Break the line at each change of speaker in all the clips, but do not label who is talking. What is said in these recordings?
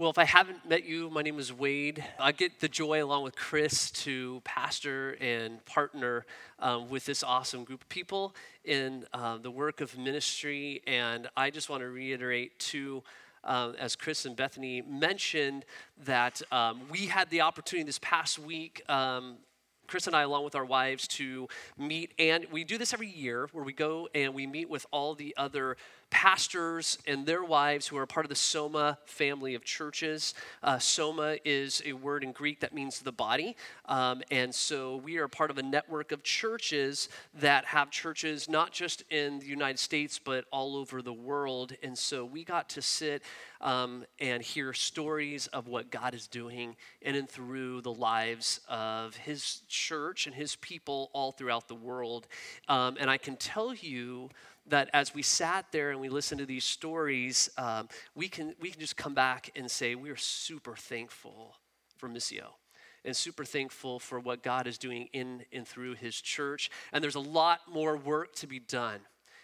Well, if I haven't met you, my name is Wade. I get the joy, along with Chris, to pastor and partner um, with this awesome group of people in uh, the work of ministry. And I just want to reiterate to um, as Chris and Bethany mentioned, that um, we had the opportunity this past week. Um, Chris and I, along with our wives, to meet, and we do this every year where we go and we meet with all the other pastors and their wives who are part of the Soma family of churches. Uh, Soma is a word in Greek that means the body. Um, and so we are part of a network of churches that have churches not just in the United States, but all over the world. And so we got to sit um, and hear stories of what God is doing in and through the lives of His church and His people all throughout the world. Um, and I can tell you that as we sat there and we listened to these stories, um, we, can, we can just come back and say, we are super thankful for Missio and super thankful for what God is doing in and through his church. And there's a lot more work to be done.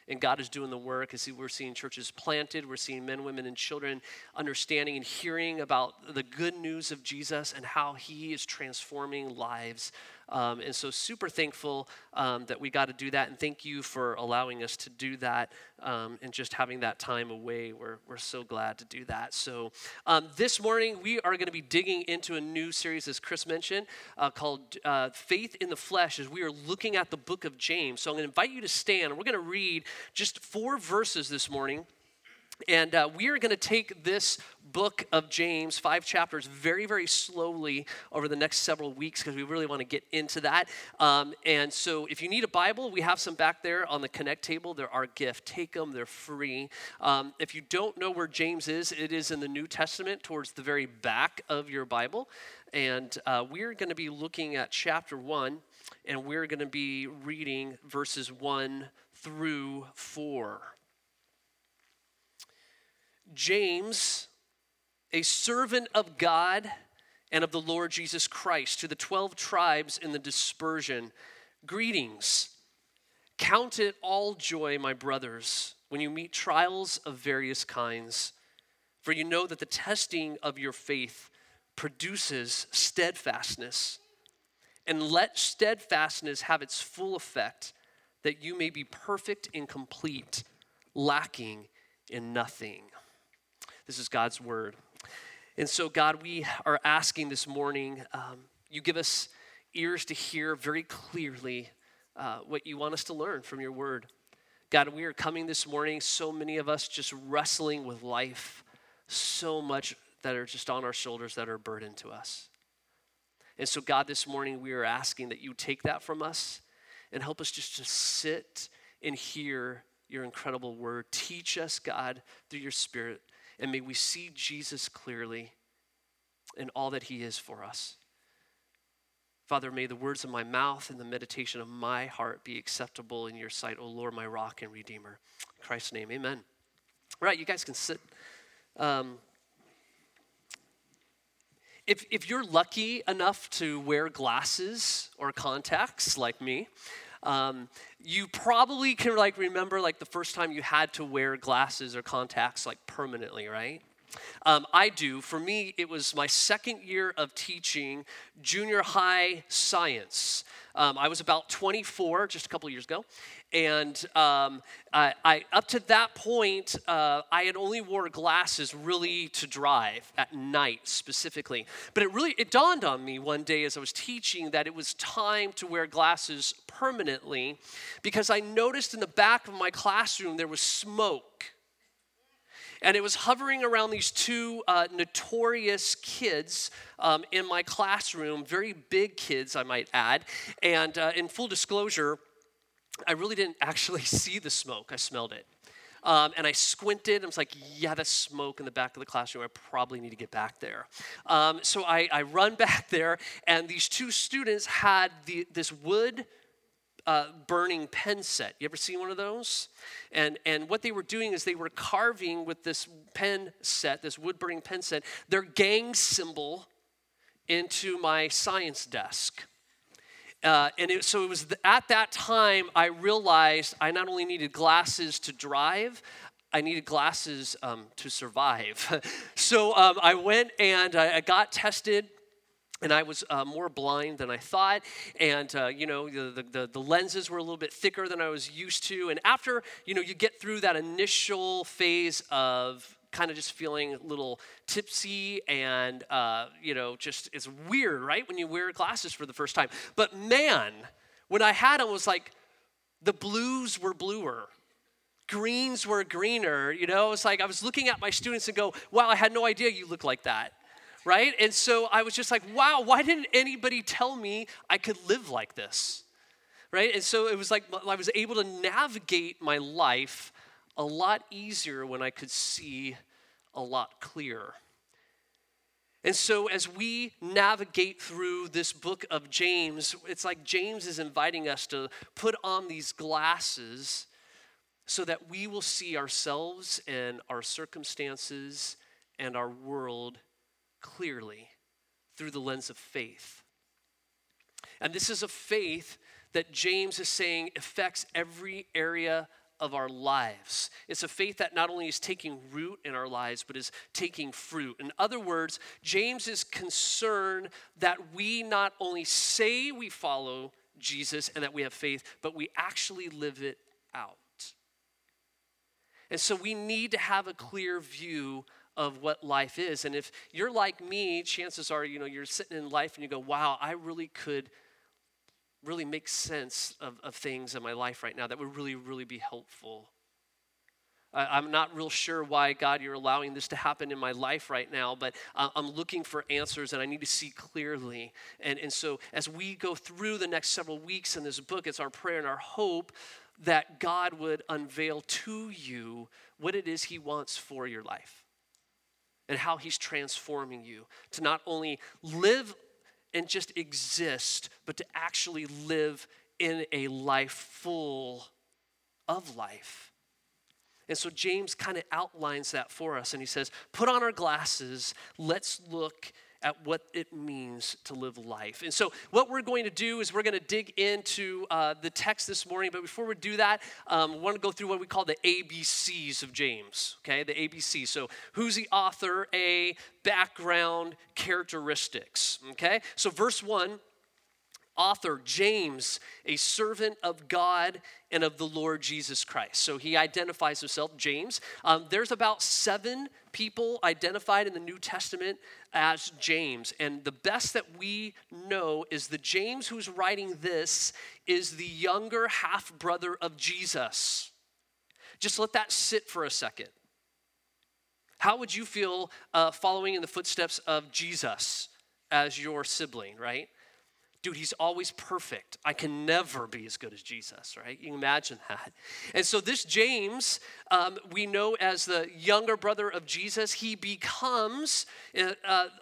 And God is doing the work as we're seeing churches planted, we're seeing men, women, and children understanding and hearing about the good news of Jesus and how he is transforming lives um, and so, super thankful um, that we got to do that. And thank you for allowing us to do that um, and just having that time away. We're, we're so glad to do that. So, um, this morning, we are going to be digging into a new series, as Chris mentioned, uh, called uh, Faith in the Flesh, as we are looking at the book of James. So, I'm going to invite you to stand. We're going to read just four verses this morning. And uh, we are going to take this book of James, five chapters, very, very slowly over the next several weeks because we really want to get into that. Um, and so, if you need a Bible, we have some back there on the Connect table. They're our gift. Take them, they're free. Um, if you don't know where James is, it is in the New Testament towards the very back of your Bible. And uh, we're going to be looking at chapter one, and we're going to be reading verses one through four. James, a servant of God and of the Lord Jesus Christ, to the 12 tribes in the dispersion, greetings. Count it all joy, my brothers, when you meet trials of various kinds, for you know that the testing of your faith produces steadfastness. And let steadfastness have its full effect, that you may be perfect and complete, lacking in nothing. This is God's word. And so, God, we are asking this morning, um, you give us ears to hear very clearly uh, what you want us to learn from your word. God, we are coming this morning, so many of us just wrestling with life, so much that are just on our shoulders that are a burden to us. And so, God, this morning we are asking that you take that from us and help us just to sit and hear your incredible word. Teach us, God, through your spirit and may we see Jesus clearly in all that he is for us. Father, may the words of my mouth and the meditation of my heart be acceptable in your sight, O Lord, my rock and redeemer. In Christ's name, amen. All right, you guys can sit. Um, if, if you're lucky enough to wear glasses or contacts like me, um, you probably can like remember like the first time you had to wear glasses or contacts like permanently, right? Um, I do. For me, it was my second year of teaching junior high science. Um, I was about 24 just a couple years ago, and um, I, I, up to that point, uh, I had only wore glasses really to drive at night specifically. But it really it dawned on me one day as I was teaching that it was time to wear glasses permanently, because I noticed in the back of my classroom there was smoke and it was hovering around these two uh, notorious kids um, in my classroom, very big kids, I might add. And uh, in full disclosure, I really didn't actually see the smoke, I smelled it. Um, and I squinted. I was like, yeah, that's smoke in the back of the classroom. I probably need to get back there. Um, so I, I, run back there, and these two students had the, this wood uh, burning pen set. You ever seen one of those? And, and what they were doing is they were carving with this pen set, this wood burning pen set, their gang symbol into my science desk. Uh, and it, so it was at that time I realized I not only needed glasses to drive, I needed glasses um, to survive. so um, I went and I, I got tested and I was uh, more blind than I thought. And, uh, you know, the, the, the, lenses were a little bit thicker than I was used to. And after, you know, you get through that initial phase of kind of just feeling a little tipsy and, uh, you know, just it's weird, right? When you wear glasses for the first time. But man, when I had them, was like the blues were bluer greens were greener. You know, it's like I was looking at my students and go, wow, I had no idea you look like that. Right? And so I was just like, wow, why didn't anybody tell me I could live like this? Right? And so it was like I was able to navigate my life a lot easier when I could see a lot clearer. And so, as we navigate through this book of James, it's like James is inviting us to put on these glasses so that we will see ourselves and our circumstances and our world clearly through the lens of faith. And this is a faith that James is saying affects every area of our lives. It's a faith that not only is taking root in our lives, but is taking fruit. In other words, James is concerned that we not only say we follow Jesus and that we have faith, but we actually live it out. And so we need to have a clear view of what life is. And if you're like me, chances are, you know, you're sitting in life and you go, wow, I really could really make sense of, of things in my life right now that would really, really be helpful. I, am not real sure why, God, you're allowing this to happen in my life right now, but uh, I'm looking for answers and I need to see clearly. And, and so, as we go through the next several weeks in this book, it's our prayer and our hope that God would unveil to you what it is He wants for your life and how He's transforming you to not only live and just exist, but to actually live in a life full of life. And so James kind of outlines that for us and he says, Put on our glasses, let's look at what it means to live life. And so, what we're going to do is we're going to dig into uh, the text this morning. But before we do that, um, we want to go through what we call the ABCs of James. Okay, the ABC. So, who's the author? A background, characteristics. Okay, so verse one author, James, a servant of God and of the Lord Jesus Christ. So he identifies himself, James. Um, there's about seven people identified in the New Testament as James. And the best that we know is the James who's writing this is the younger half brother of Jesus. Just let that sit for a second. How would you feel uh, following in the footsteps of Jesus as your sibling, right? Dude, he's always perfect. I can never be as good as Jesus, right? You imagine that. And so, this James, um, we know as the younger brother of Jesus, he becomes a,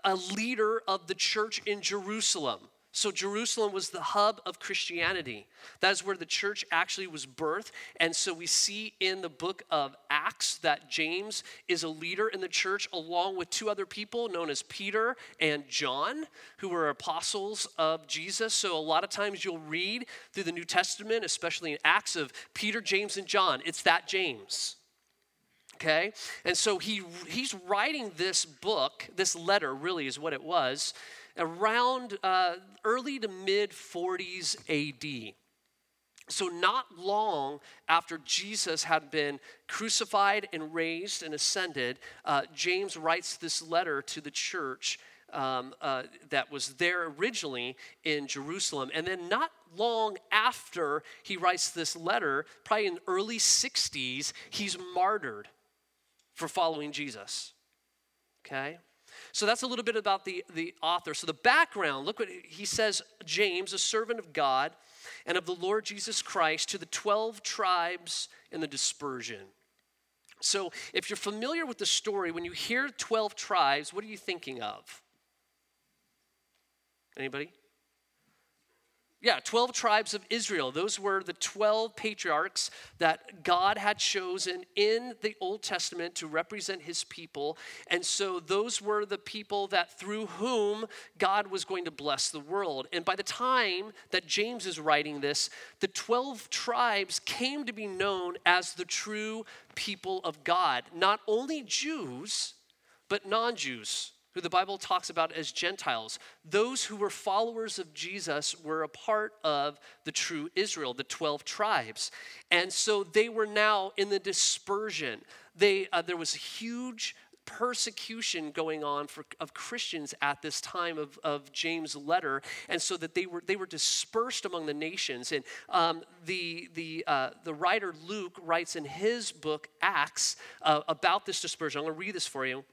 a leader of the church in Jerusalem. So, Jerusalem was the hub of Christianity. That is where the church actually was birthed. And so, we see in the book of Acts that James is a leader in the church, along with two other people known as Peter and John, who were apostles of Jesus. So, a lot of times you'll read through the New Testament, especially in Acts, of Peter, James, and John. It's that James okay and so he he's writing this book this letter really is what it was around uh, early to mid 40s AD. So, not long after Jesus had been crucified and raised and ascended, uh, James writes this letter to the church um, uh, that was there originally in Jerusalem. And then, not long after he writes this letter, probably in early 60s, he's martyred for following Jesus. Okay? So that's a little bit about the, the author. So the background, look what he says James, a servant of God and of the Lord Jesus Christ, to the 12 tribes in the dispersion. So if you're familiar with the story, when you hear 12 tribes, what are you thinking of? Anybody? Yeah, 12 tribes of Israel. Those were the 12 patriarchs that God had chosen in the Old Testament to represent his people. And so those were the people that through whom God was going to bless the world. And by the time that James is writing this, the 12 tribes came to be known as the true people of God. Not only Jews, but non Jews who the Bible talks about as Gentiles. Those who were followers of Jesus were a part of the true Israel, the 12 tribes. And so they were now in the dispersion. They, uh, there was a huge persecution going on for, of Christians at this time of, of James' letter, and so that they were they were dispersed among the nations. And um, the the uh, the writer Luke writes in his book Acts uh, about this dispersion. I'm going to read this for you.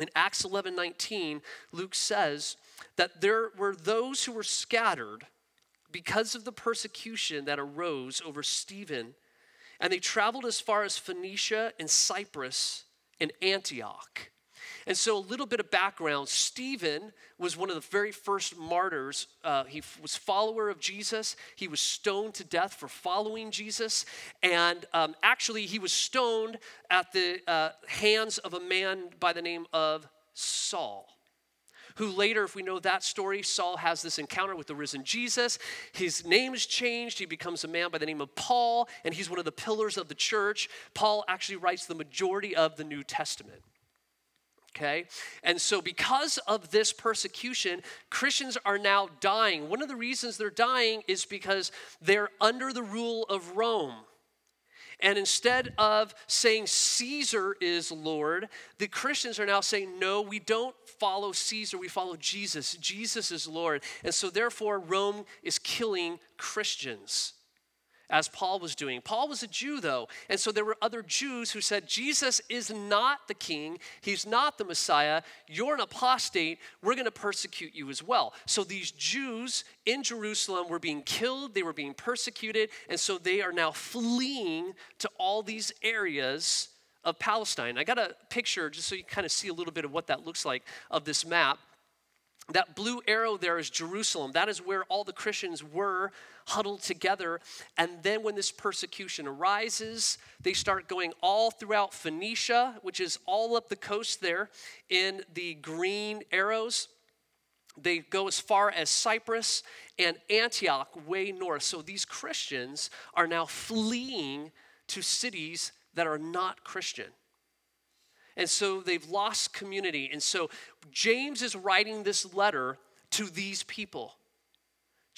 In Acts 11 19, Luke says that there were those who were scattered because of the persecution that arose over Stephen, and they traveled as far as Phoenicia and Cyprus and Antioch. And so, a little bit of background Stephen was one of the very first martyrs. Uh, he was follower of Jesus. He was stoned to death for following Jesus. And um, actually, he was stoned at the uh, hands of a man by the name of Saul who later, if we know that story, Saul has this encounter with the risen Jesus. His name is changed. He becomes a man by the name of Paul, and he's one of the pillars of the church. Paul actually writes the majority of the New Testament. Okay? And so, because of this persecution, Christians are now dying. One of the reasons they're dying is because they're under the rule of Rome. And instead of saying Caesar is Lord, the Christians are now saying, no, we don't follow Caesar, we follow Jesus. Jesus is Lord. And so, therefore, Rome is killing Christians as Paul was doing. Paul was a Jew, though, and so there were other Jews who said, Jesus is not the king, he's not the Messiah, you're an apostate, we're going to persecute you as well. So these Jews in Jerusalem were being killed, they were being persecuted, and so they are now fleeing to all these areas of Palestine. I got a picture just so you kind of see a little bit of what that looks like of this map. That blue arrow there is Jerusalem. That is where all the Christians were huddled together. And then when this persecution arises, they start going all throughout Phoenicia, which is all up the coast there in the green arrows. They go as far as Cyprus and Antioch, way north. So these Christians are now fleeing to cities that are not Christian. And so they've lost community. And so James is writing this letter to these people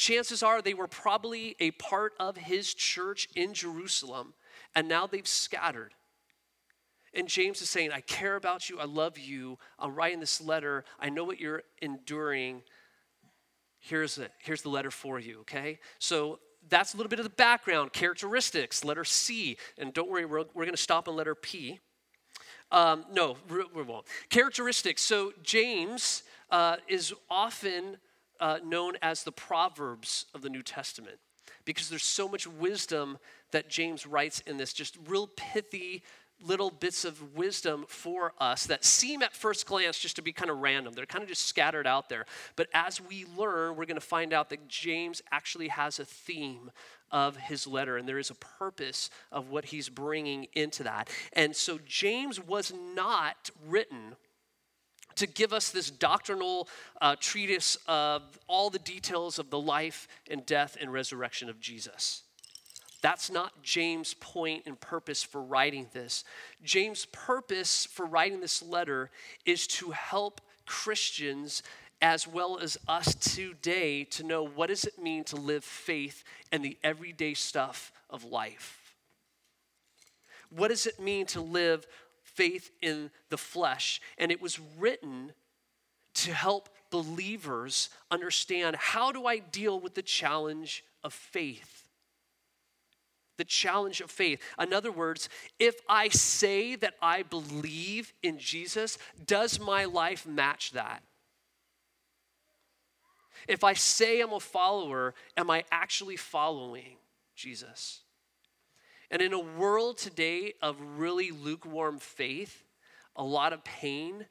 chances are they were probably a part of his church in Jerusalem, and now they've scattered. And James is saying, I care about you. I love you. I'm writing this letter. I know what you're enduring. Here's, it. Here's the letter for you, okay? So that's a little bit of the background, characteristics, letter C. And don't worry, we're, we're going to stop on letter P. Um, no, we won't. Characteristics. So James uh, is often uh, known as the Proverbs of the New Testament because there's so much wisdom that James writes in this, just real pithy little bits of wisdom for us that seem at first glance just to be kind of random. They're kind of just scattered out there. But as we learn, we're going to find out that James actually has a theme of his letter, and there is a purpose of what he's bringing into that. And so James was not written to give us this doctrinal uh, treatise of all the details of the life and death and resurrection of Jesus. That's not James' point and purpose for writing this. James' purpose for writing this letter is to help Christians as well as us today to know what does it mean to live faith and the everyday stuff of life. What does it mean to live faith in the flesh. And it was written to help believers understand how do I deal with the challenge of faith? The challenge of faith. In other words, if I say that I believe in Jesus, does my life match that? If I say I'm a follower, am I actually following Jesus? And in a world today of really lukewarm faith, a lot of pain,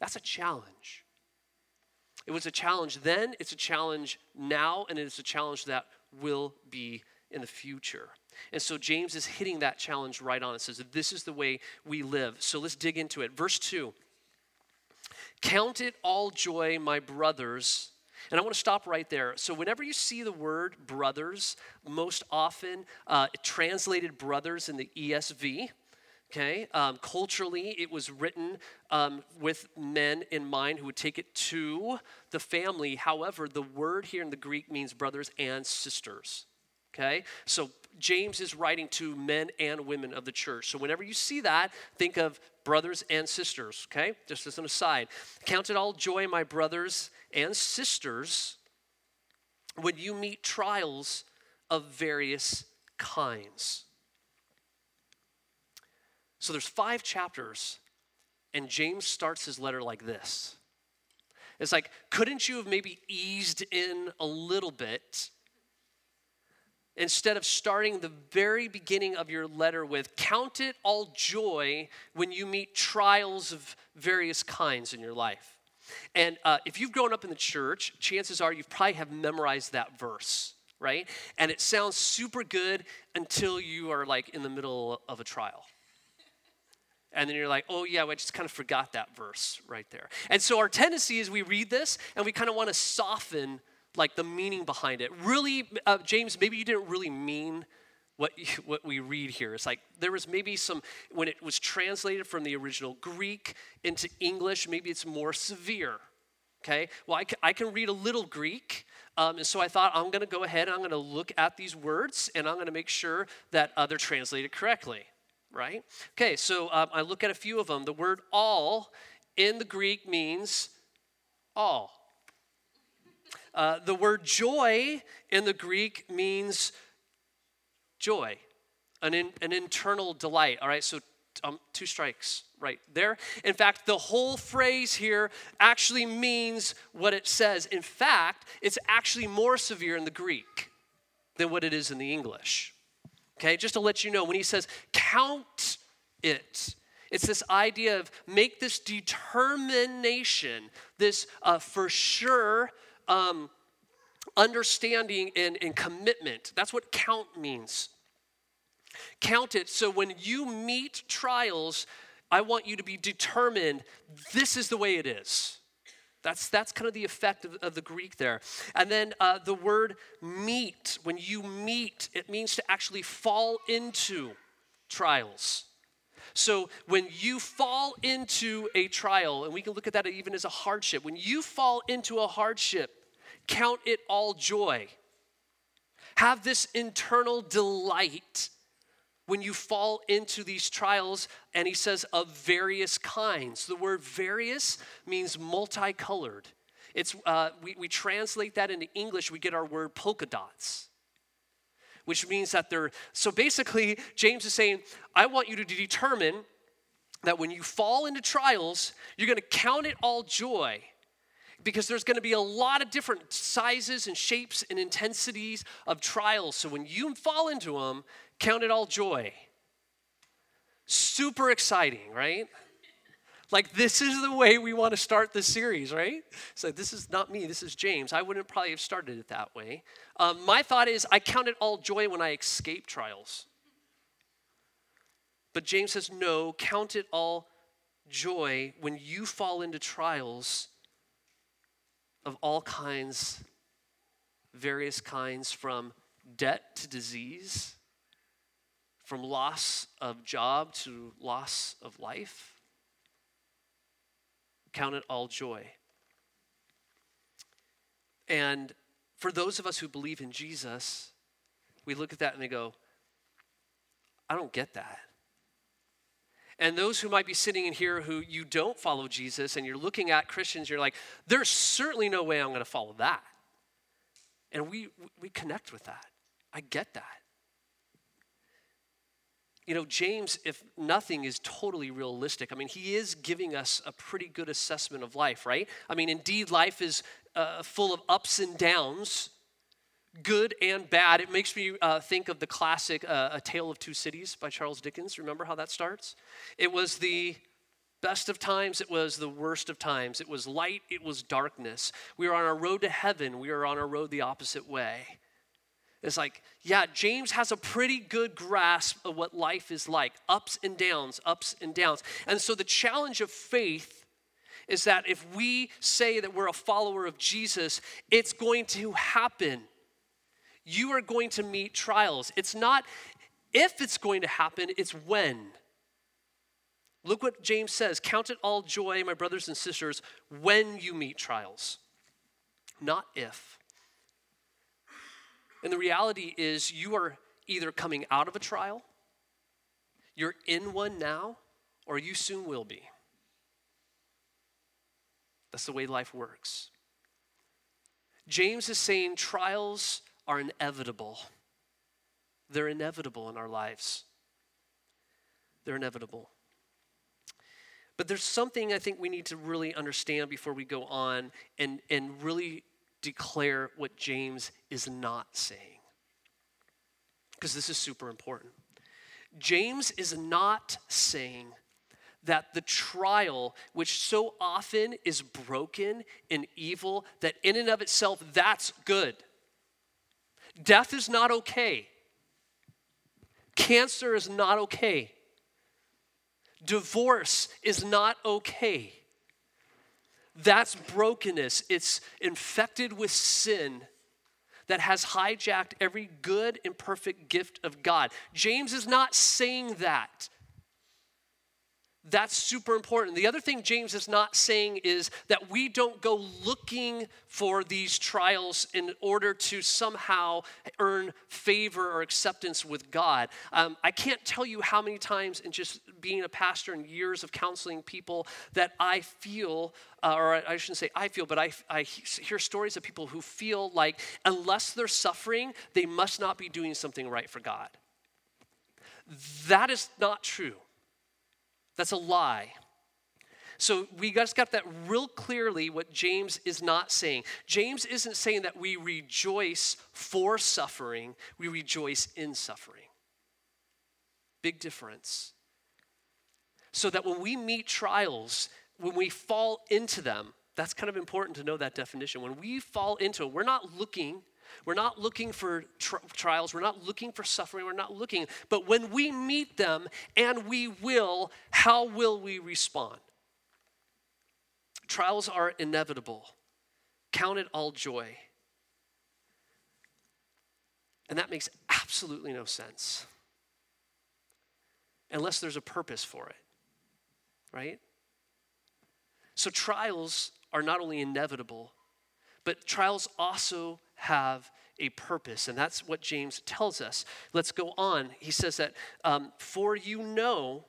that's a challenge. It was a challenge then, it's a challenge now, and it's a challenge that will be in the future. And so James is hitting that challenge right on. It says this is the way we live. So let's dig into it. Verse 2 Count it all joy, my brothers. And I want to stop right there. So, whenever you see the word brothers, most often uh, translated brothers in the ESV, okay? Um, culturally, it was written um, with men in mind who would take it to the family. However, the word here in the Greek means brothers and sisters, okay? So, James is writing to men and women of the church. So whenever you see that, think of brothers and sisters, okay? Just as an aside. Count it all joy, my brothers and sisters, when you meet trials of various kinds. So there's five chapters, and James starts his letter like this. It's like, couldn't you have maybe eased in a little bit instead of starting the very beginning of your letter with count it all joy when you meet trials of various kinds in your life. And uh, if you've grown up in the church chances are you probably have memorized that verse right? And it sounds super good until you are like in the middle of a trial. And then you're like, oh, yeah, I just kind of forgot that verse right there. And so our tendency is we read this and we kind of want to soften like the meaning behind it. Really, uh, James, maybe you didn't really mean what, what we read here. It's like there was maybe some, when it was translated from the original Greek into English, maybe it's more severe. Okay? Well, I can, I can read a little Greek. Um, and so I thought I'm going to go ahead and I'm going to look at these words and I'm going to make sure that uh, they're translated correctly. Right? Okay, so um, I look at a few of them. The word all in the Greek means all. Uh, the word joy in the Greek means joy, an, in, an internal delight. All right, so um, two strikes right there. In fact, the whole phrase here actually means what it says. In fact, it's actually more severe in the Greek than what it is in the English. Okay, just to let you know, when he says count it, it's this idea of make this determination, this uh, for sure um, understanding and, and commitment. That's what count means. Count it so when you meet trials, I want you to be determined this is the way it is. That's, that's kind of the effect of, of the Greek there. And then uh, the word meet, when you meet, it means to actually fall into trials. So when you fall into a trial, and we can look at that even as a hardship, when you fall into a hardship, count it all joy. Have this internal delight when you fall into these trials, and he says of various kinds. The word various means multicolored. It's, uh, we, we translate that into English, we get our word polka dots, which means that they're, so basically, James is saying, I want you to determine that when you fall into trials, you're gonna count it all joy because there's going to be a lot of different sizes and shapes and intensities of trials. So when you fall into them, count it all joy. Super exciting, right? Like, this is the way we want to start this series, right? So, this is not me, this is James. I wouldn't probably have started it that way. Um, my thought is, I count it all joy when I escape trials. But James says, no, count it all joy when you fall into trials of all kinds, various kinds, from debt to disease, from loss of job to loss of life. Count it all joy. And for those of us who believe in Jesus, we look at that and we go, I don't get that. And those who might be sitting in here who you don't follow Jesus and you're looking at Christians, you're like, there's certainly no way I'm going to follow that. And we, we connect with that. I get that. You know, James, if nothing, is totally realistic. I mean, he is giving us a pretty good assessment of life, right? I mean, indeed, life is uh, full of ups and downs good and bad. It makes me uh, think of the classic uh, A Tale of Two Cities by Charles Dickens. Remember how that starts? It was the best of times, it was the worst of times. It was light, it was darkness. We were on our road to heaven, we were on our road the opposite way. It's like, yeah, James has a pretty good grasp of what life is like ups and downs, ups and downs. And so the challenge of faith is that if we say that we're a follower of Jesus, it's going to happen. You are going to meet trials. It's not if it's going to happen, it's when. Look what James says Count it all joy, my brothers and sisters, when you meet trials, not if. And the reality is, you are either coming out of a trial, you're in one now, or you soon will be. That's the way life works. James is saying trials are inevitable. They're inevitable in our lives. They're inevitable. But there's something I think we need to really understand before we go on and, and really declare what James is not saying. Because this is super important. James is not saying that the trial, which so often is broken and evil, that in and of itself, that's good. Death is not okay. Cancer is not okay. Divorce is not okay. That's brokenness. It's infected with sin that has hijacked every good and perfect gift of God. James is not saying that. That's super important. The other thing James is not saying is that we don't go looking for these trials in order to somehow earn favor or acceptance with God. Um, I can't tell you how many times in just being a pastor and years of counseling people that I feel, uh, or I shouldn't say I feel, but I, I hear stories of people who feel like unless they're suffering, they must not be doing something right for God. That is not true. That's a lie. So we just got that real clearly what James is not saying. James isn't saying that we rejoice for suffering, we rejoice in suffering. Big difference. So that when we meet trials, when we fall into them, that's kind of important to know that definition. When we fall into it, we're not looking we're not looking for tri- trials. We're not looking for suffering. We're not looking. But when we meet them, and we will, how will we respond? Trials are inevitable. Count it all joy. And that makes absolutely no sense unless there's a purpose for it, right? So trials are not only inevitable, but trials also have a purpose. And that's what James tells us. Let's go on. He says that, um, for you know,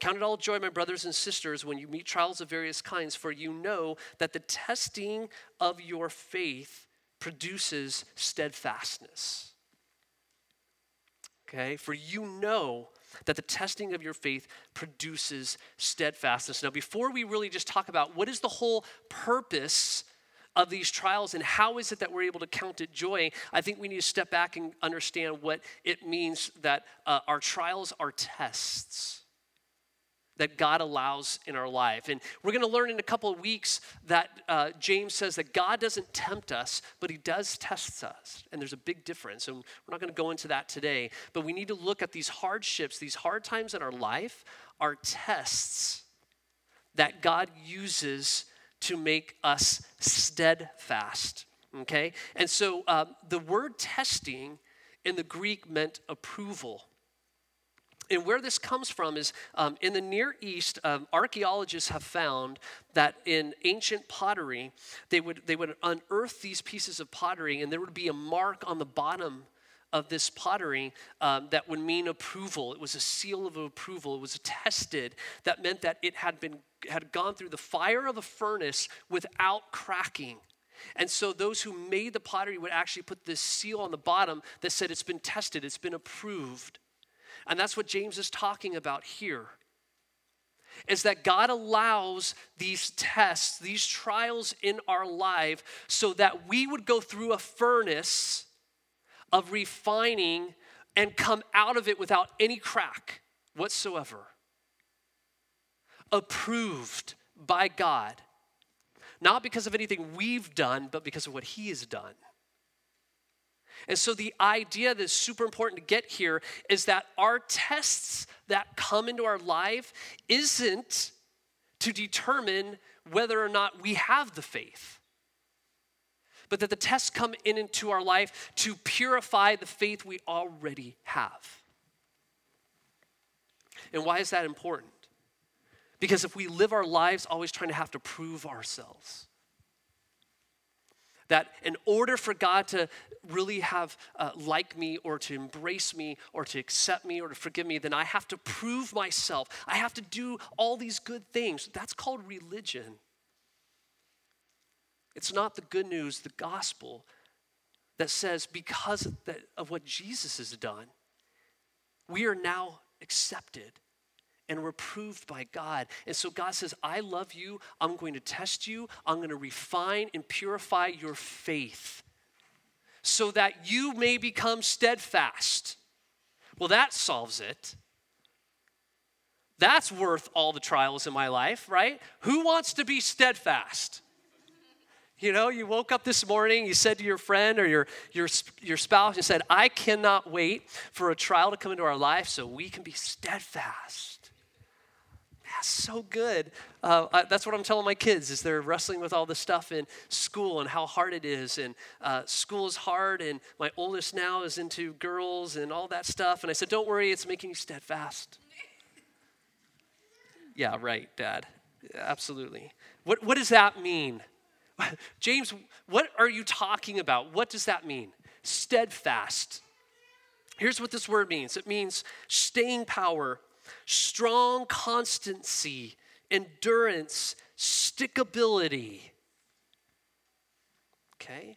Count it all joy, my brothers and sisters, when you meet trials of various kinds, for you know that the testing of your faith produces steadfastness. Okay? For you know that the testing of your faith produces steadfastness. Now, before we really just talk about what is the whole purpose of these trials and how is it that we're able to count it joy, I think we need to step back and understand what it means that uh, our trials are tests that God allows in our life. And we're going to learn in a couple of weeks that uh, James says that God doesn't tempt us, but he does test us. And there's a big difference. And we're not going to go into that today, but we need to look at these hardships, these hard times in our life are tests that God uses to make us steadfast. Okay? And so uh, the word testing in the Greek meant approval. And where this comes from is um, in the Near East, um, archaeologists have found that in ancient pottery, they would, they would unearth these pieces of pottery and there would be a mark on the bottom of this pottery um, that would mean approval. It was a seal of approval. It was tested. That meant that it had been had gone through the fire of a furnace without cracking. And so those who made the pottery would actually put this seal on the bottom that said it's been tested, it's been approved. And that's what James is talking about here. Is that God allows these tests, these trials in our life, so that we would go through a furnace of refining and come out of it without any crack whatsoever. Approved by God, not because of anything we've done, but because of what He has done. And so, the idea that's super important to get here is that our tests that come into our life isn't to determine whether or not we have the faith, but that the tests come in into our life to purify the faith we already have. And why is that important? Because if we live our lives always trying to have to prove ourselves, that in order for God to really have uh, like me or to embrace me or to accept me or to forgive me, then I have to prove myself. I have to do all these good things. That's called religion. It's not the good news, the gospel, that says because of, of what Jesus has done, we are now accepted and we're proved by God. And so God says, I love you. I'm going to test you. I'm going to refine and purify your faith so that you may become steadfast. Well, that solves it. That's worth all the trials in my life, right? Who wants to be steadfast? You know, you woke up this morning, you said to your friend or your, your, your spouse, you said, I cannot wait for a trial to come into our life so we can be steadfast. That's so good. Uh, I, that's what I'm telling my kids is they're wrestling with all the stuff in school and how hard it is. And uh, school is hard, and my oldest now is into girls and all that stuff. And I said, don't worry, it's making you steadfast. yeah, right, Dad. Absolutely. What, what does that mean? James, what are you talking about? What does that mean? Steadfast. Here's what this word means it means staying power, strong constancy, endurance, stickability. Okay?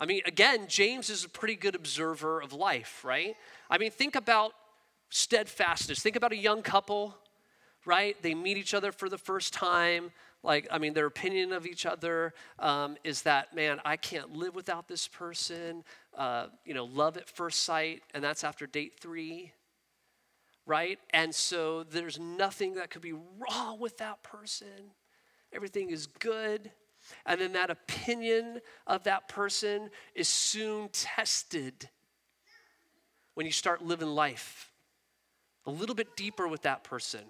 I mean, again, James is a pretty good observer of life, right? I mean, think about steadfastness. Think about a young couple, right? They meet each other for the first time like i mean their opinion of each other um, is that man i can't live without this person uh, you know love at first sight and that's after date three right? And so there's nothing that could be wrong with that person. Everything is good. And then that opinion of that person is soon tested when you start living life a little bit deeper with that person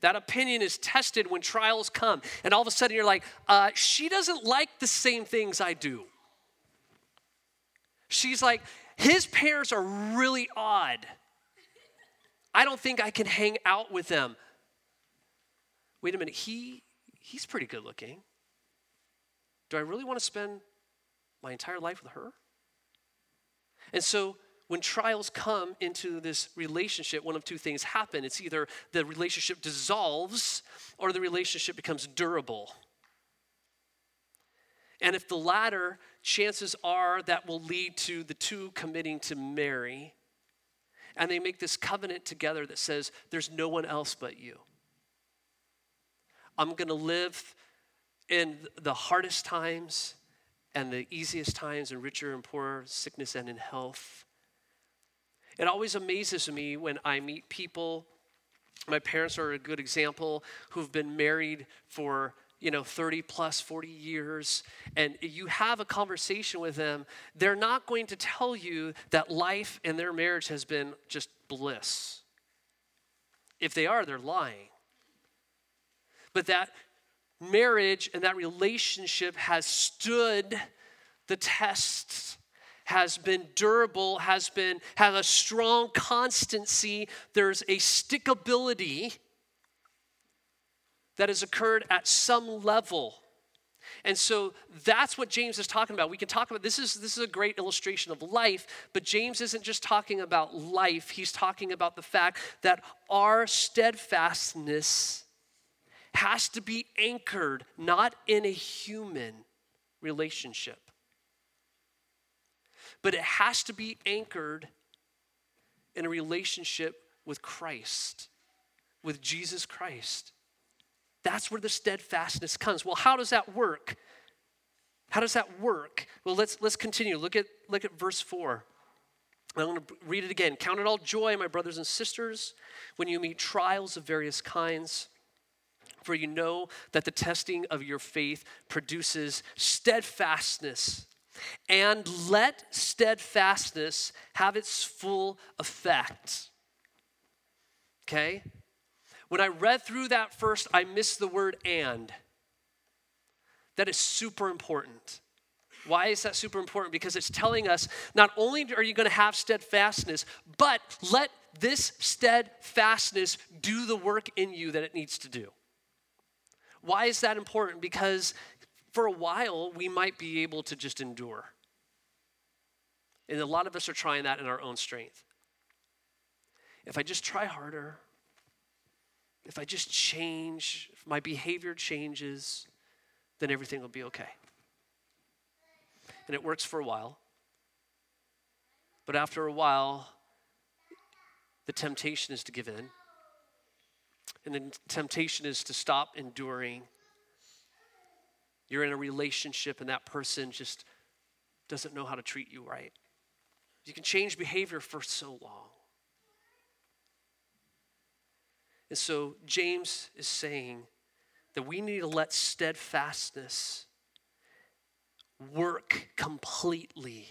that opinion is tested when trials come. And all of a sudden you're like, uh, she doesn't like the same things I do. She's like, his parents are really odd. I don't think I can hang out with them. Wait a minute, he he's pretty good looking. Do I really want to spend my entire life with her? And so when trials come into this relationship, one of two things happen. It's either the relationship dissolves or the relationship becomes durable. And if the latter, chances are that will lead to the two committing to marry. And they make this covenant together that says, There's no one else but you. I'm going to live in the hardest times and the easiest times, in richer and poorer, sickness and in health. It always amazes me when I meet people. My parents are a good example who've been married for you know 30 plus 40 years and you have a conversation with them they're not going to tell you that life in their marriage has been just bliss if they are they're lying but that marriage and that relationship has stood the tests has been durable, has been has a strong constancy. There's a stickability that has occurred at some level. And so that's what James is talking about. We can talk about this is this is a great illustration of life, but James isn't just talking about life. He's talking about the fact that our steadfastness has to be anchored not in a human relationship but it has to be anchored in a relationship with Christ, with Jesus Christ. That's where the steadfastness comes. Well, how does that work? How does that work? Well, let's let's continue. Look at look at verse 4. I'm going to read it again. Count it all joy, my brothers and sisters, when you meet trials of various kinds. For you know that the testing of your faith produces steadfastness. And let steadfastness have its full effect. Okay? When I read through that first, I missed the word and. That is super important. Why is that super important? Because it's telling us not only are you going to have steadfastness, but let this steadfastness do the work in you that it needs to do. Why is that important? Because for a while, we might be able to just endure. And a lot of us are trying that in our own strength. If I just try harder, if I just change, if my behavior changes, then everything will be okay. And it works for a while. But after a while, the temptation is to give in. And the temptation is to stop enduring. You're in a relationship, and that person just doesn't know how to treat you right. You can change behavior for so long. And so James is saying that we need to let steadfastness work completely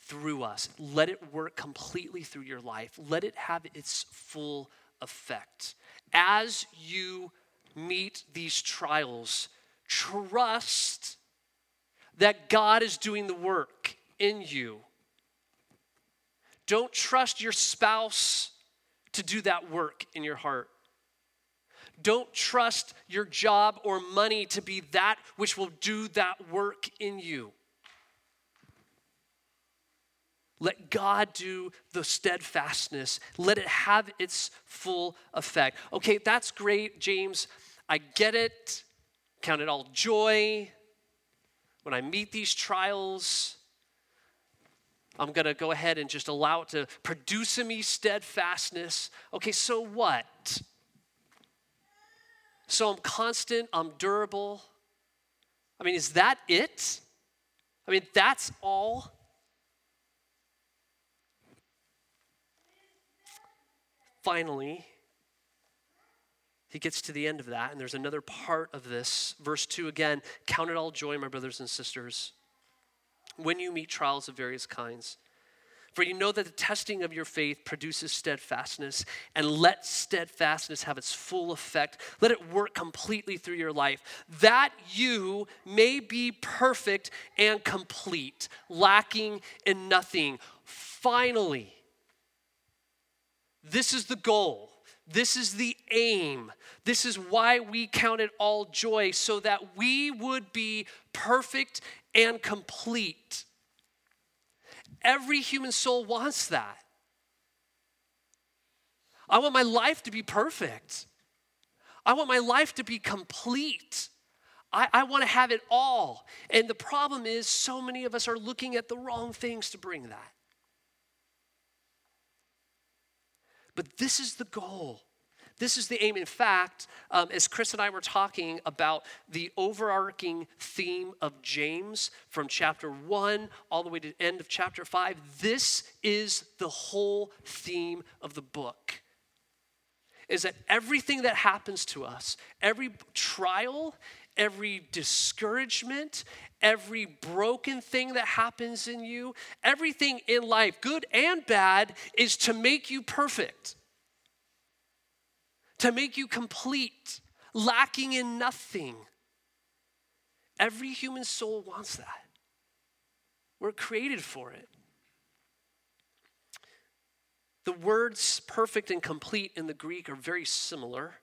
through us. Let it work completely through your life. Let it have its full effect. As you meet these trials, trust that God is doing the work in you. Don't trust your spouse to do that work in your heart. Don't trust your job or money to be that which will do that work in you. Let God do the steadfastness. Let it have its full effect. Okay, that's great, James. I get it. Count it all joy when I meet these trials. I'm going to go ahead and just allow it to produce in me steadfastness. Okay, so what? So I'm constant, I'm durable. I mean, is that it? I mean, that's all? Finally, he gets to the end of that, and there's another part of this. Verse 2 again Count it all joy, my brothers and sisters when you meet trials of various kinds. For you know that the testing of your faith produces steadfastness, and let steadfastness have its full effect. Let it work completely through your life, that you may be perfect and complete, lacking in nothing. Finally, this is the goal. This is the aim. This is why we count it all joy, so that we would be perfect and complete. Every human soul wants that. I want my life to be perfect. I want my life to be complete. I, I want to have it all. And the problem is, so many of us are looking at the wrong things to bring that. But this is the goal. This is the aim. In fact, um, as Chris and I were talking about the overarching theme of James from chapter one all the way to the end of chapter five, this is the whole theme of the book. Is that everything that happens to us, every trial, every discouragement, every broken thing that happens in you, everything in life, good and bad, is to make you perfect to make you complete, lacking in nothing. Every human soul wants that. We're created for it. The words perfect and complete in the Greek are very similar,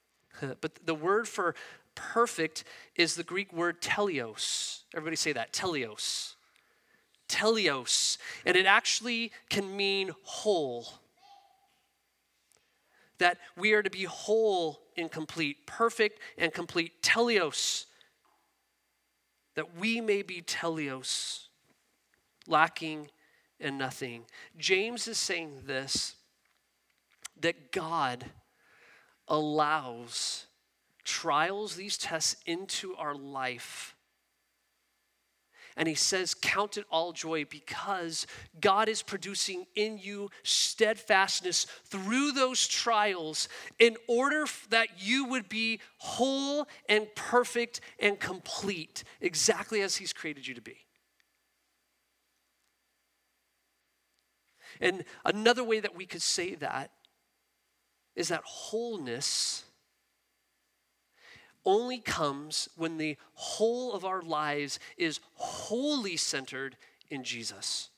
but the word for perfect is the Greek word teleos. Everybody say that teleos. Teleos. And it actually can mean whole that we are to be whole and complete, perfect and complete, teleos, that we may be teleos, lacking in nothing. James is saying this that God allows trials, these tests into our life. And he says, Count it all joy because God is producing in you steadfastness through those trials in order that you would be whole and perfect and complete, exactly as he's created you to be. And another way that we could say that is that wholeness only comes when the whole of our lives is wholly centered in Jesus.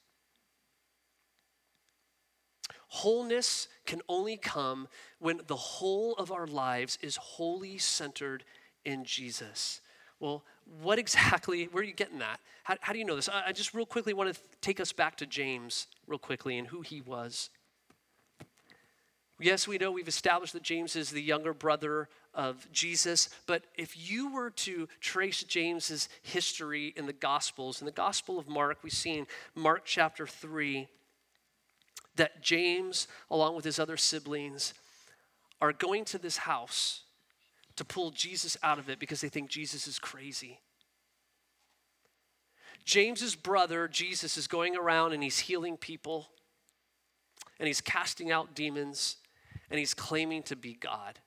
Wholeness can only come when the whole of our lives is wholly centered in Jesus. Well, what exactly, where are you getting that? How, how do you know this? I, I just real quickly want to take us back to James, real quickly, and who he was. Yes, we know we've established that James is the younger brother of Jesus, but if you were to trace James's history in the Gospels, in the Gospel of Mark, we see in Mark chapter 3 that James, along with his other siblings, are going to this house to pull Jesus out of it because they think Jesus is crazy. James's brother, Jesus, is going around and he's healing people and he's casting out demons and he's claiming to be God.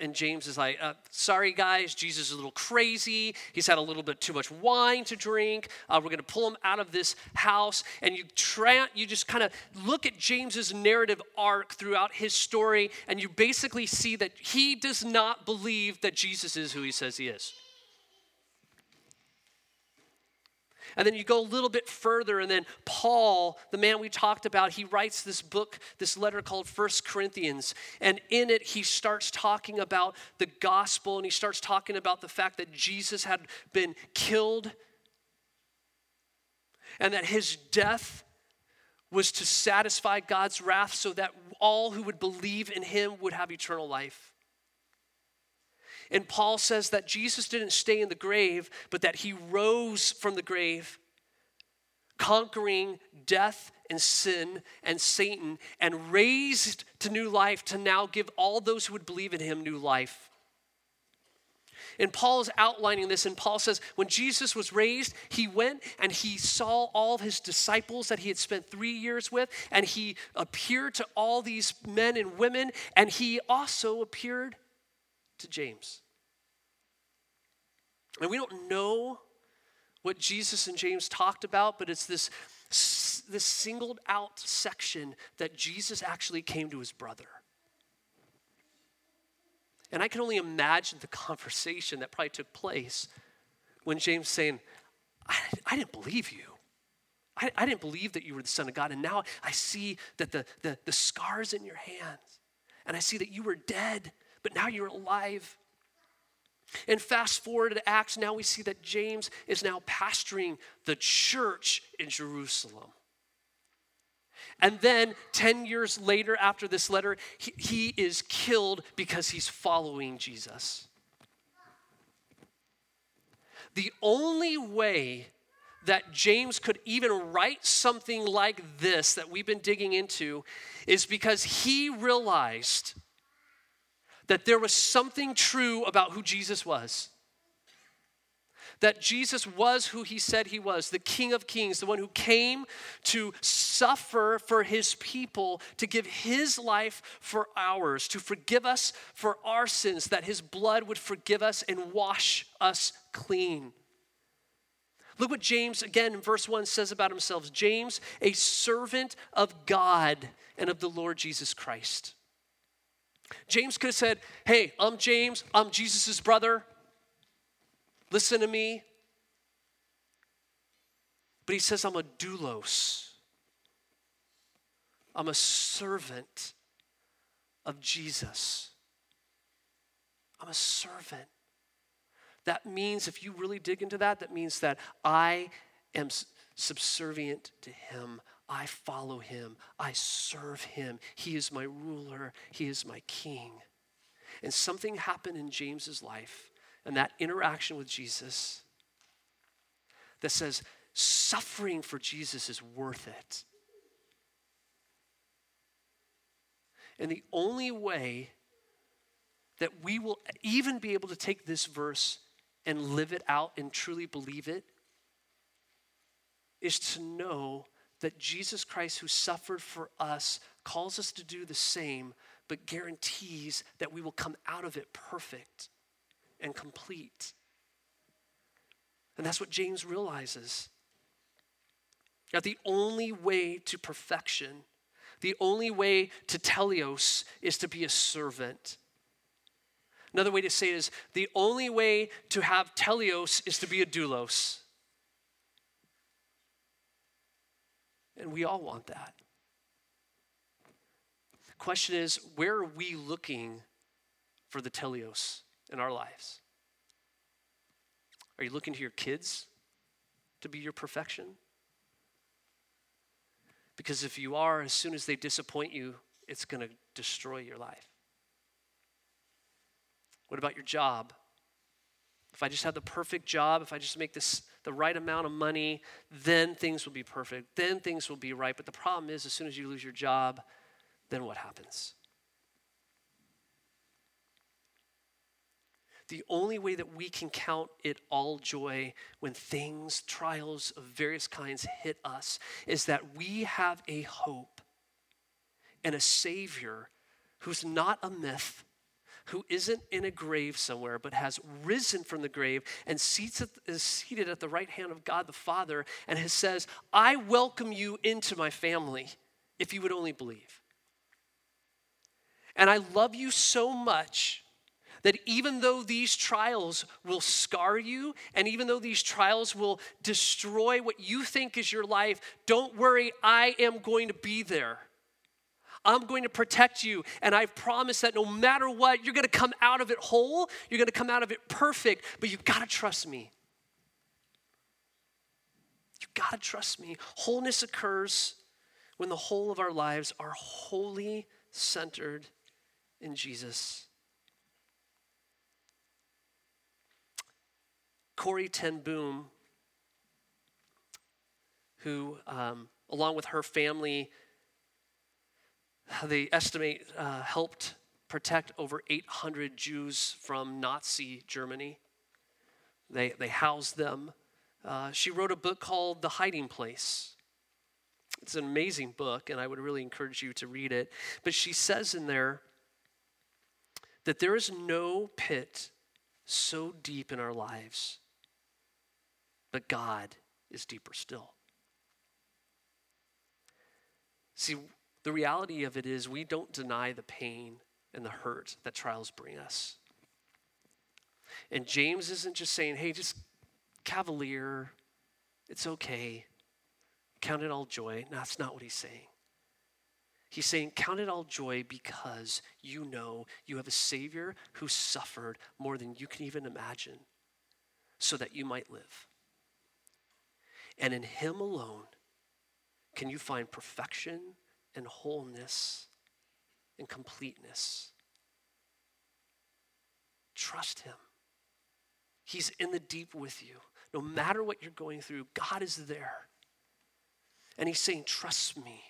And James is like, uh, sorry, guys, Jesus is a little crazy. He's had a little bit too much wine to drink. Uh, we're going to pull him out of this house. And you, you just kind of look at James's narrative arc throughout his story, and you basically see that he does not believe that Jesus is who he says he is. And then you go a little bit further, and then Paul, the man we talked about, he writes this book, this letter called First Corinthians. And in it, he starts talking about the gospel and he starts talking about the fact that Jesus had been killed and that his death was to satisfy God's wrath so that all who would believe in him would have eternal life. And Paul says that Jesus didn't stay in the grave, but that he rose from the grave, conquering death and sin and Satan, and raised to new life to now give all those who would believe in him new life. And Paul is outlining this, and Paul says, when Jesus was raised, he went and he saw all his disciples that he had spent three years with, and he appeared to all these men and women, and he also appeared to James. And we don't know what Jesus and James talked about, but it's this, this singled out section that Jesus actually came to his brother. And I can only imagine the conversation that probably took place when James saying, I, I didn't believe you. I, I, didn't believe that you were the Son of God. And now I see that the, the, the scars in your hands, and I see that you were dead, but now you're alive. And fast forward to Acts, now we see that James is now pastoring the church in Jerusalem. And then 10 years later, after this letter, he, he, is killed because he's following Jesus. The only way that James could even write something like this that we've been digging into is because he realized that there was something true about who Jesus was. That Jesus was who he said he was, the King of Kings, the one who came to suffer for his people, to give his life for ours, to forgive us for our sins, that his blood would forgive us and wash us clean. Look what James, again in verse 1, says about himself James, a servant of God and of the Lord Jesus Christ. James could have said, Hey, I'm James, I'm Jesus' brother. Listen to me. But he says, I'm a doulos. I'm a servant of Jesus. I'm a servant. That means, if you really dig into that, that means that I am subservient to him. I follow him. I serve him. He is my ruler. He is my king. And something happened in James's life and that interaction with Jesus that says suffering for Jesus is worth it. And the only way that we will even be able to take this verse and live it out and truly believe it is to know that Jesus Christ, who suffered for us, calls us to do the same, but guarantees that we will come out of it perfect and complete. And that's what James realizes. That the only way to perfection, the only way to teleos, is to be a servant. Another way to say it is the only way to have teleos is to be a doulos. And we all want that. The question is where are we looking for the teleos in our lives? Are you looking to your kids to be your perfection? Because if you are, as soon as they disappoint you, it's going to destroy your life. What about your job? If I just have the perfect job, if I just make this the right amount of money, then things will be perfect. Then things will be right. But the problem is, as soon as you lose your job, then what happens? The only way that we can count it all joy when things, trials of various kinds hit us is that we have a hope and a Savior who's not a myth, who isn't in a grave somewhere, but has risen from the grave and is seated at the right hand of God the Father and has says, I welcome you into my family if you would only believe. And I love you so much that even though these trials will scar you, and even though these trials will destroy what you think is your life, don't worry, I am going to be there. I'm going to protect you, and I promise that no matter what, you're going to come out of it whole, you're going to come out of it perfect, but you've got to trust me. You've got to trust me. Wholeness occurs when the whole of our lives are wholly centered in Jesus. Corrie Ten Boom, who, um, along with her family, they estimate uh, helped protect over 800 Jews from Nazi Germany. They, they housed them. Uh, she wrote a book called The Hiding Place. It's an amazing book, and I would really encourage you to read it. But she says in there that there is no pit so deep in our lives, but God is deeper still. See, the reality of it is, we don't deny the pain and the hurt that trials bring us. And James isn't just saying, hey, just cavalier, it's okay, count it all joy. No, that's not what he's saying. He's saying, Count it all joy because you know you have a Savior who suffered more than you can even imagine so that you might live. And in Him alone can you find perfection and wholeness and completeness. Trust Him. He's in the deep with you. No matter what you're going through, God is there. And He's saying, Trust me.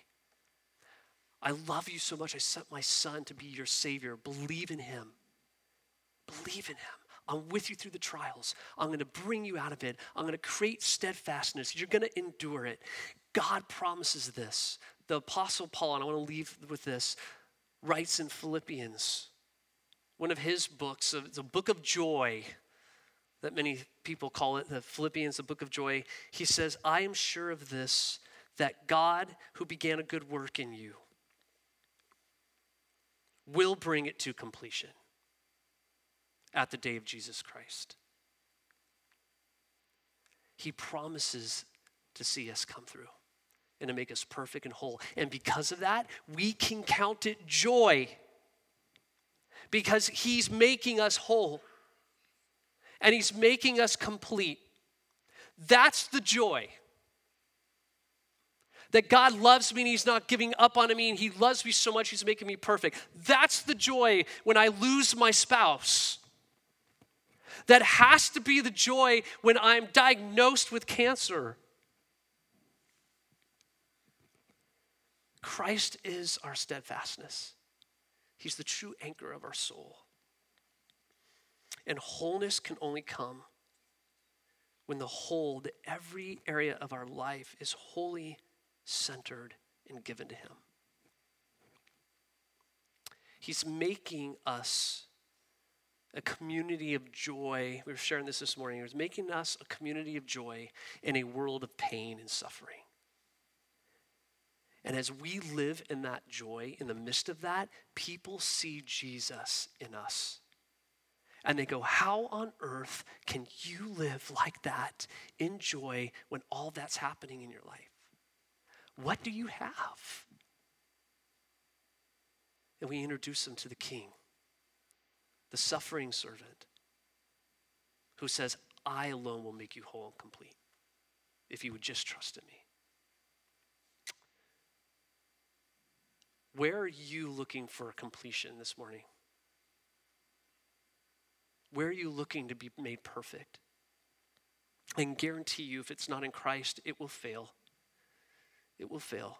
I love you so much. I sent my son to be your Savior. Believe in Him. Believe in Him. I'm with you through the trials. I'm going to bring you out of it. I'm going to create steadfastness. You're going to endure it. God promises this the Apostle Paul, and I want to leave with this, writes in Philippians, one of his books, it's a book of joy that many people call it, the Philippians, the book of joy. He says, I am sure of this, that God, who began a good work in you, will bring it to completion at the day of Jesus Christ. He promises to see us come through and to make us perfect and whole. And because of that, we can count it joy because He's making us whole and He's making us complete. That's the joy. That God loves me and He's not giving up on me and He loves me so much He's making me perfect. That's the joy when I lose my spouse. That has to be the joy when I'm diagnosed with cancer Christ is our steadfastness, He's the true anchor of our soul. And wholeness can only come when the whole, every area of our life is wholly centered and given to Him. He's making us a community of joy. We were sharing this this morning. He's making us a community of joy in a world of pain and suffering. And as we live in that joy, in the midst of that, people see Jesus in us. And they go, How on earth can you live like that in joy when all that's happening in your life? What do you have? And we introduce them to the king, the suffering servant, who says, I alone will make you whole and complete if you would just trust in me. Where are you looking for completion this morning? Where are you looking to be made perfect? And guarantee you, if it's not in Christ, it will fail. It will fail.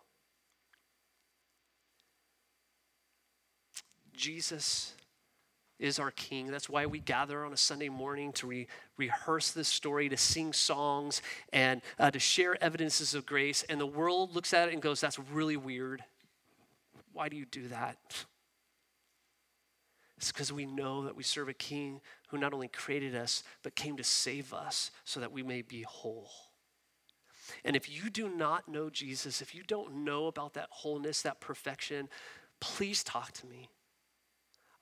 Jesus is our King. That's why we gather on a Sunday morning to re- rehearse this story, to sing songs, and uh, to share evidences of grace. And the world looks at it and goes, That's really weird. Why do you do that? It's because we know that we serve a king who not only created us, but came to save us so that we may be whole. And if you do not know Jesus, if you don't know about that wholeness, that perfection, please talk to me.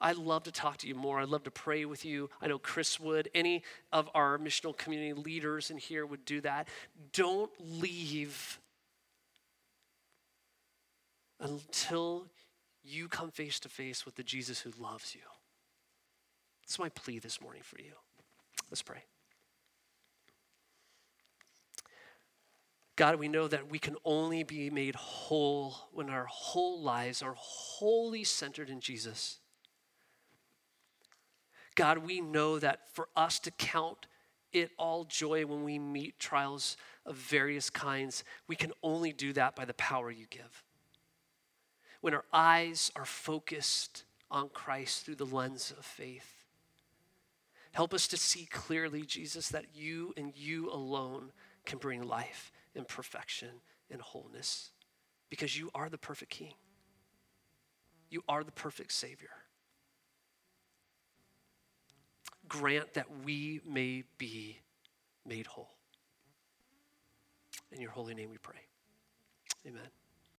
I'd love to talk to you more. I'd love to pray with you. I know Chris would. Any of our missional community leaders in here would do that. Don't leave until you come face to face with the Jesus who loves you. That's my plea this morning for you. Let's pray. God, we know that we can only be made whole when our whole lives are wholly centered in Jesus. God, we know that for us to count it all joy when we meet trials of various kinds, we can only do that by the power you give when our eyes are focused on Christ through the lens of faith. Help us to see clearly, Jesus, that you and you alone can bring life and perfection and wholeness because you are the perfect King. You are the perfect Savior. Grant that we may be made whole. In your holy name we pray. Amen.